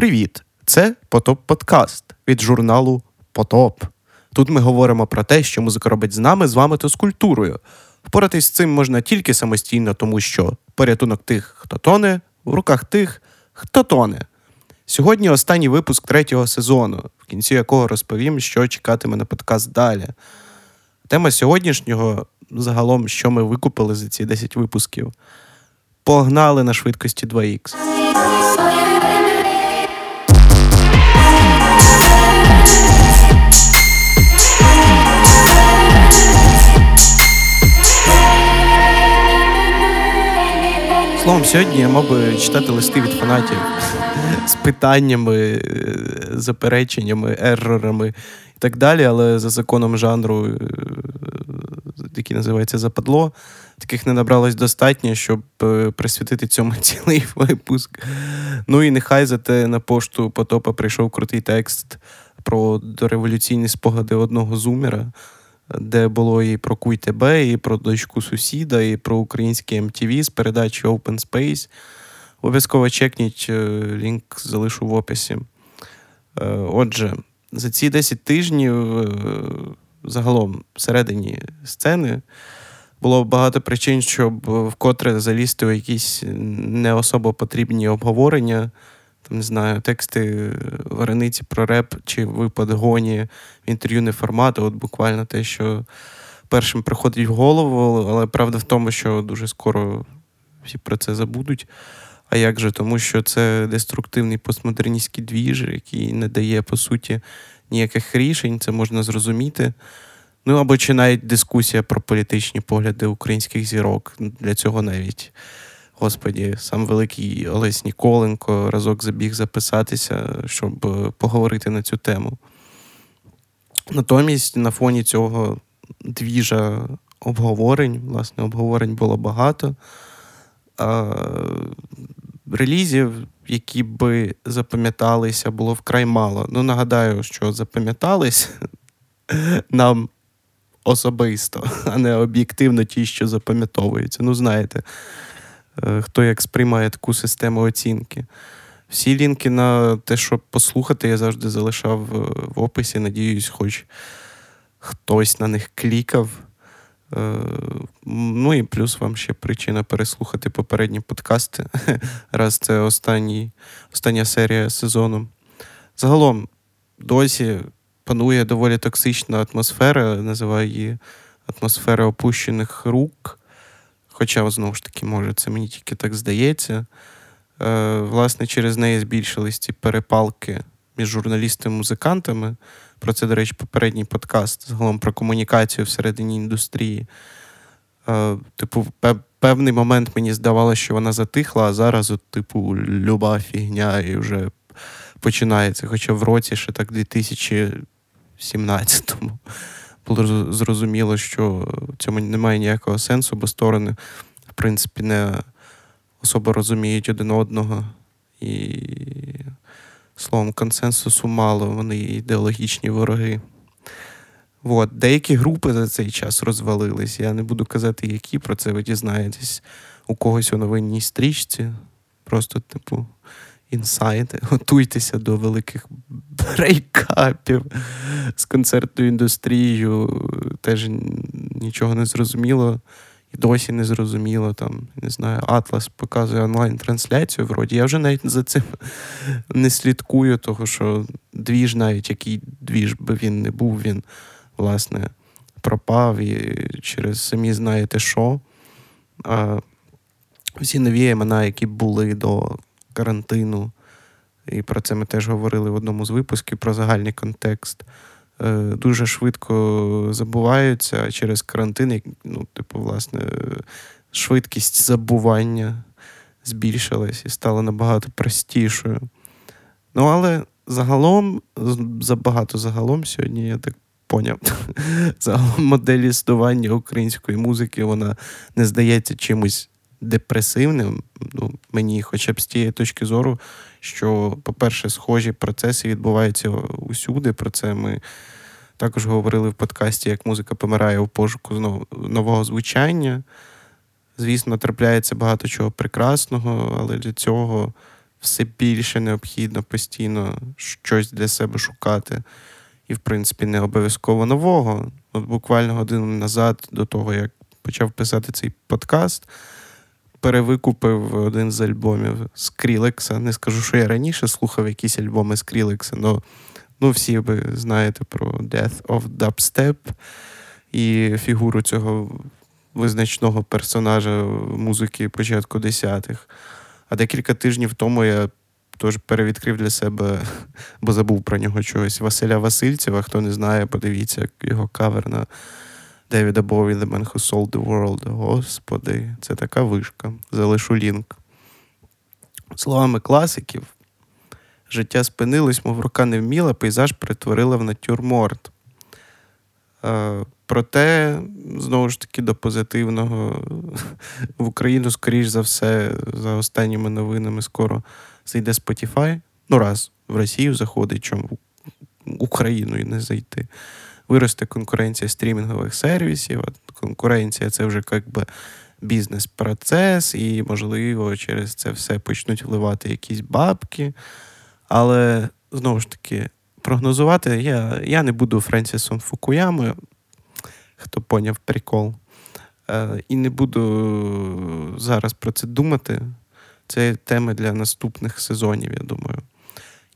Привіт! Це Потоп Подкаст від журналу Потоп. Тут ми говоримо про те, що музика робить з нами, з вами та з культурою. Впоратись з цим можна тільки самостійно, тому що порятунок тих, хто тоне, в руках тих, хто тоне. Сьогодні останній випуск третього сезону, в кінці якого розповім, що чекатиме на подкаст далі. Тема сьогоднішнього загалом, що ми викупили за ці 10 випусків. Погнали на швидкості 2х. Словом, сьогодні я мав би читати листи від фанатів з питаннями, е, запереченнями, ерорами і так далі, але за законом жанру, е, який називається Западло, таких не набралось достатньо, щоб е, присвятити цьому цілий випуск. Ну і нехай зате на пошту потопа прийшов крутий текст про дореволюційні спогади одного зумера де було і про Куй тебе, і про дочку сусіда, і про українське MTV з передачі Open Space. Обов'язково чекніть, е, лінк залишу в описі. Е, отже, за ці 10 тижнів, е, загалом, всередині сцени, було багато причин, щоб вкотре залізти у якісь не особо потрібні обговорення там, не знаю, тексти Варениці про реп чи випад гоні в інтерв'ю не формату. От буквально те, що першим приходить в голову, але правда в тому, що дуже скоро всі про це забудуть. А як же? Тому що це деструктивний постмодерністський двіж, який не дає, по суті, ніяких рішень, це можна зрозуміти. Ну або чи навіть дискусія про політичні погляди українських зірок. Для цього навіть Господі, сам великий Олесь Ніколенко разок забіг записатися, щоб е, поговорити на цю тему. Натомість на фоні цього двіжа обговорень, власне, обговорень було багато. А, Релізів, які би запам'яталися, було вкрай мало. Ну, нагадаю, що запам'ятались нам особисто, а не об'єктивно ті, що запам'ятовуються. Ну, знаєте. Е, хто як сприймає таку систему оцінки. Всі лінки на те, щоб послухати, я завжди залишав е, в описі. Надіюсь, хоч хтось на них клікав. Е, ну і плюс вам ще причина переслухати попередні подкасти, раз це останній, остання серія сезону. Загалом, досі панує доволі токсична атмосфера, називаю її атмосфера опущених рук. Хоча, знову ж таки, може, це мені тільки так здається. Е, Власне, через неї збільшились ці перепалки між журналістами-музикантами. Про це, до речі, попередній подкаст загалом про комунікацію всередині індустрії. Е, Типу, певний момент мені здавалося, що вона затихла, а зараз, от, типу, люба фігня і вже починається. Хоча в році ще так 2017-му було зрозуміло, що в цьому немає ніякого сенсу, бо сторони, в принципі, не особо розуміють один одного. І, словом, консенсусу мало, вони ідеологічні вороги. От. Деякі групи за цей час розвалились. Я не буду казати, які про це ви дізнаєтесь у когось у новинній стрічці. Просто, типу, інсайти. Готуйтеся до великих брейкапів з концертною індустрією. Теж нічого не зрозуміло. І досі не зрозуміло. Там, не знаю, Атлас показує онлайн-трансляцію. Вроді. Я вже навіть за цим не слідкую, того що двіж, навіть який двіж би він не був, він, власне, пропав і через самі знаєте що. А Всі нові імена, які були до карантину, і про це ми теж говорили в одному з випусків про загальний контекст. Е, дуже швидко забуваються через карантин, ну, типу, власне, швидкість забування збільшилась і стала набагато простішою. Ну, але загалом, забагато загалом сьогодні, я так поняв, загалом модель існування української музики, вона не здається чимось депресивним. Ну, Мені, хоча б з тієї точки зору, що, по-перше, схожі процеси відбуваються усюди. Про це ми також говорили в подкасті, як музика помирає у пошуку нового звучання. Звісно, трапляється багато чого прекрасного, але для цього все більше необхідно постійно щось для себе шукати. І, в принципі, не обов'язково нового. От буквально годину назад, до того, як почав писати цей подкаст, перевикупив один з альбомів Скрілекса. Не скажу, що я раніше слухав якісь альбоми Скрілекса, але ну, всі ви знаєте про Death of Dubstep і фігуру цього визначного персонажа музики початку десятих. А декілька тижнів тому я теж перевідкрив для себе, бо забув про нього чогось. Василя Васильцева. Хто не знає, подивіться його кавер на Девіда Бові The Man Who Sold the World. Господи, це така вишка. Залишу лінк. Словами класиків, життя спинилось, мов рука не вміла, пейзаж перетворила в натюрморт. Е, проте, знову ж таки, до позитивного в Україну, скоріш за все, за останніми новинами скоро зайде Spotify. Ну, раз в Росію заходить, чому в Україну і не зайти. Виросте конкуренція стрімінгових сервісів. Конкуренція це вже як би бізнес-процес, і, можливо, через це все почнуть вливати якісь бабки. Але знову ж таки, прогнозувати я я не буду Френсісом Фукуямою, хто поняв прикол. Е, І не буду зараз про це думати. Це теми для наступних сезонів, я думаю.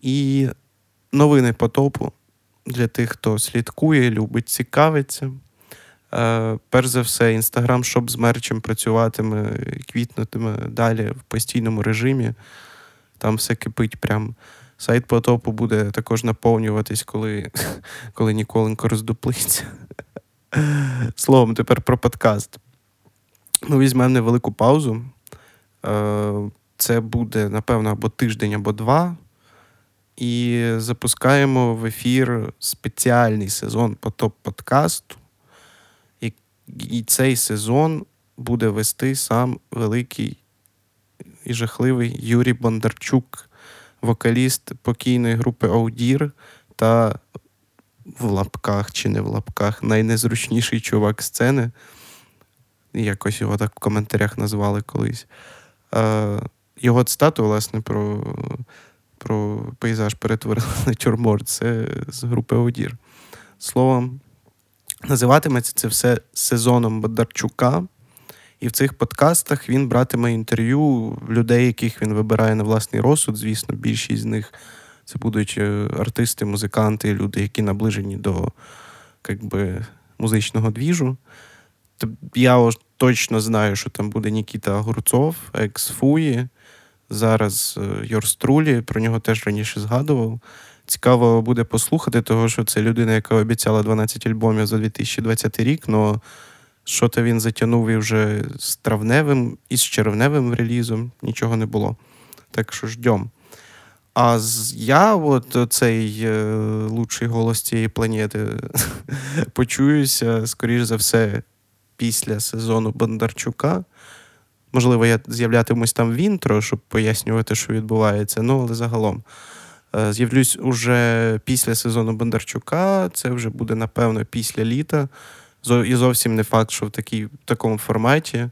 І новини по топу для тих, хто слідкує, любить, цікавиться. Е, Перш за все, інстаграм шоп з мерчем працюватиме, квітнутиме далі в постійному режимі. Там все кипить прям. Сайт потопу буде також наповнюватись, коли коли Ніколенко роздуплиться. Словом, тепер про подкаст. Ми візьмемо невелику паузу. Е, це буде, напевно, або тиждень, або два. І запускаємо в ефір спеціальний сезон потоп-подкасту. І, і цей сезон буде вести сам великий і жахливий Юрій Бондарчук вокаліст покійної групи Аудір та в лапках чи не в лапках найнезручніший чувак сцени. Якось його так в коментарях назвали колись. Е, Його цитату, власне, про про пейзаж перетворили на тюрморт, це з групи Аудір. Словом, називатиметься це все сезоном Бондарчука. І в цих подкастах він братиме інтерв'ю людей, яких він вибирає на власний розсуд. Звісно, більшість з них це будуть е, артисти, музиканти, люди, які наближені до би, музичного двіжу. Я точно знаю, що там буде Нікіта Огурцов, екс Фуї. Зараз е, Йорструлі, про нього теж раніше згадував. Цікаво буде послухати, того що це людина, яка обіцяла 12 альбомів за 2020 рік. але що то він затягнув і вже з травневим і з червневим релізом нічого не було. Так що ждем. А я, от цей е, лучший голос цієї планети, почуюся, скоріш за все, після сезону Бондарчука. Можливо, я з'являтимусь там в інтро, щоб пояснювати, що відбувається. Ну, але загалом. Е, з'явлюсь уже після сезону Бондарчука. Це вже буде, напевно, після літа. І зовсім не факт, що в такій, в такому форматі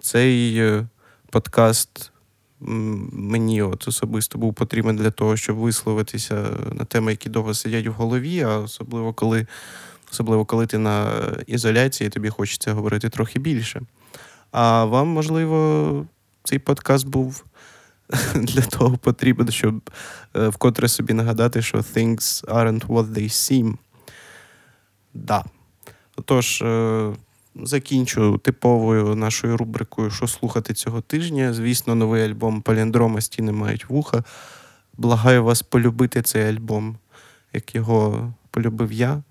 цей е, подкаст мені от особисто був потрібен для того, щоб висловитися на теми, які довго сидять в голові, а особливо коли особливо коли ти на ізоляції, тобі хочеться говорити трохи більше. А вам, можливо, цей подкаст був для того потрібен, щоб е, вкотре собі нагадати, що things aren't what they seem. Да. Тож, е, закінчу типовою нашою рубрикою, що слухати цього тижня. Звісно, новий альбом Паліндрома стіни мають вуха. Благаю вас полюбити цей альбом, як його полюбив я.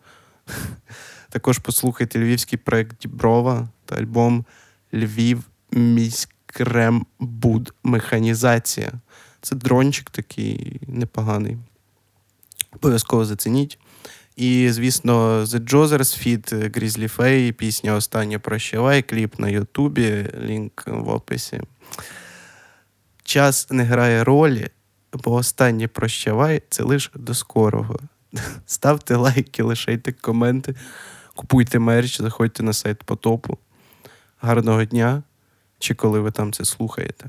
Також послухайте львівський проект Діброва та альбом Львів міськрембуд Механізація. Це дрончик такий непоганий. Обов'язково зацініть. І, звісно, The Jozzers Feed Grizzly Fay, пісня Останнє прощавай, кліп на Ютубі, лінк в описі. Час не грає ролі, бо останнє прощавай це лише до скорого. Ставте лайки, лишайте коменти, купуйте мерч, заходьте на сайт потопу. Гарного дня! Чи коли ви там це слухаєте?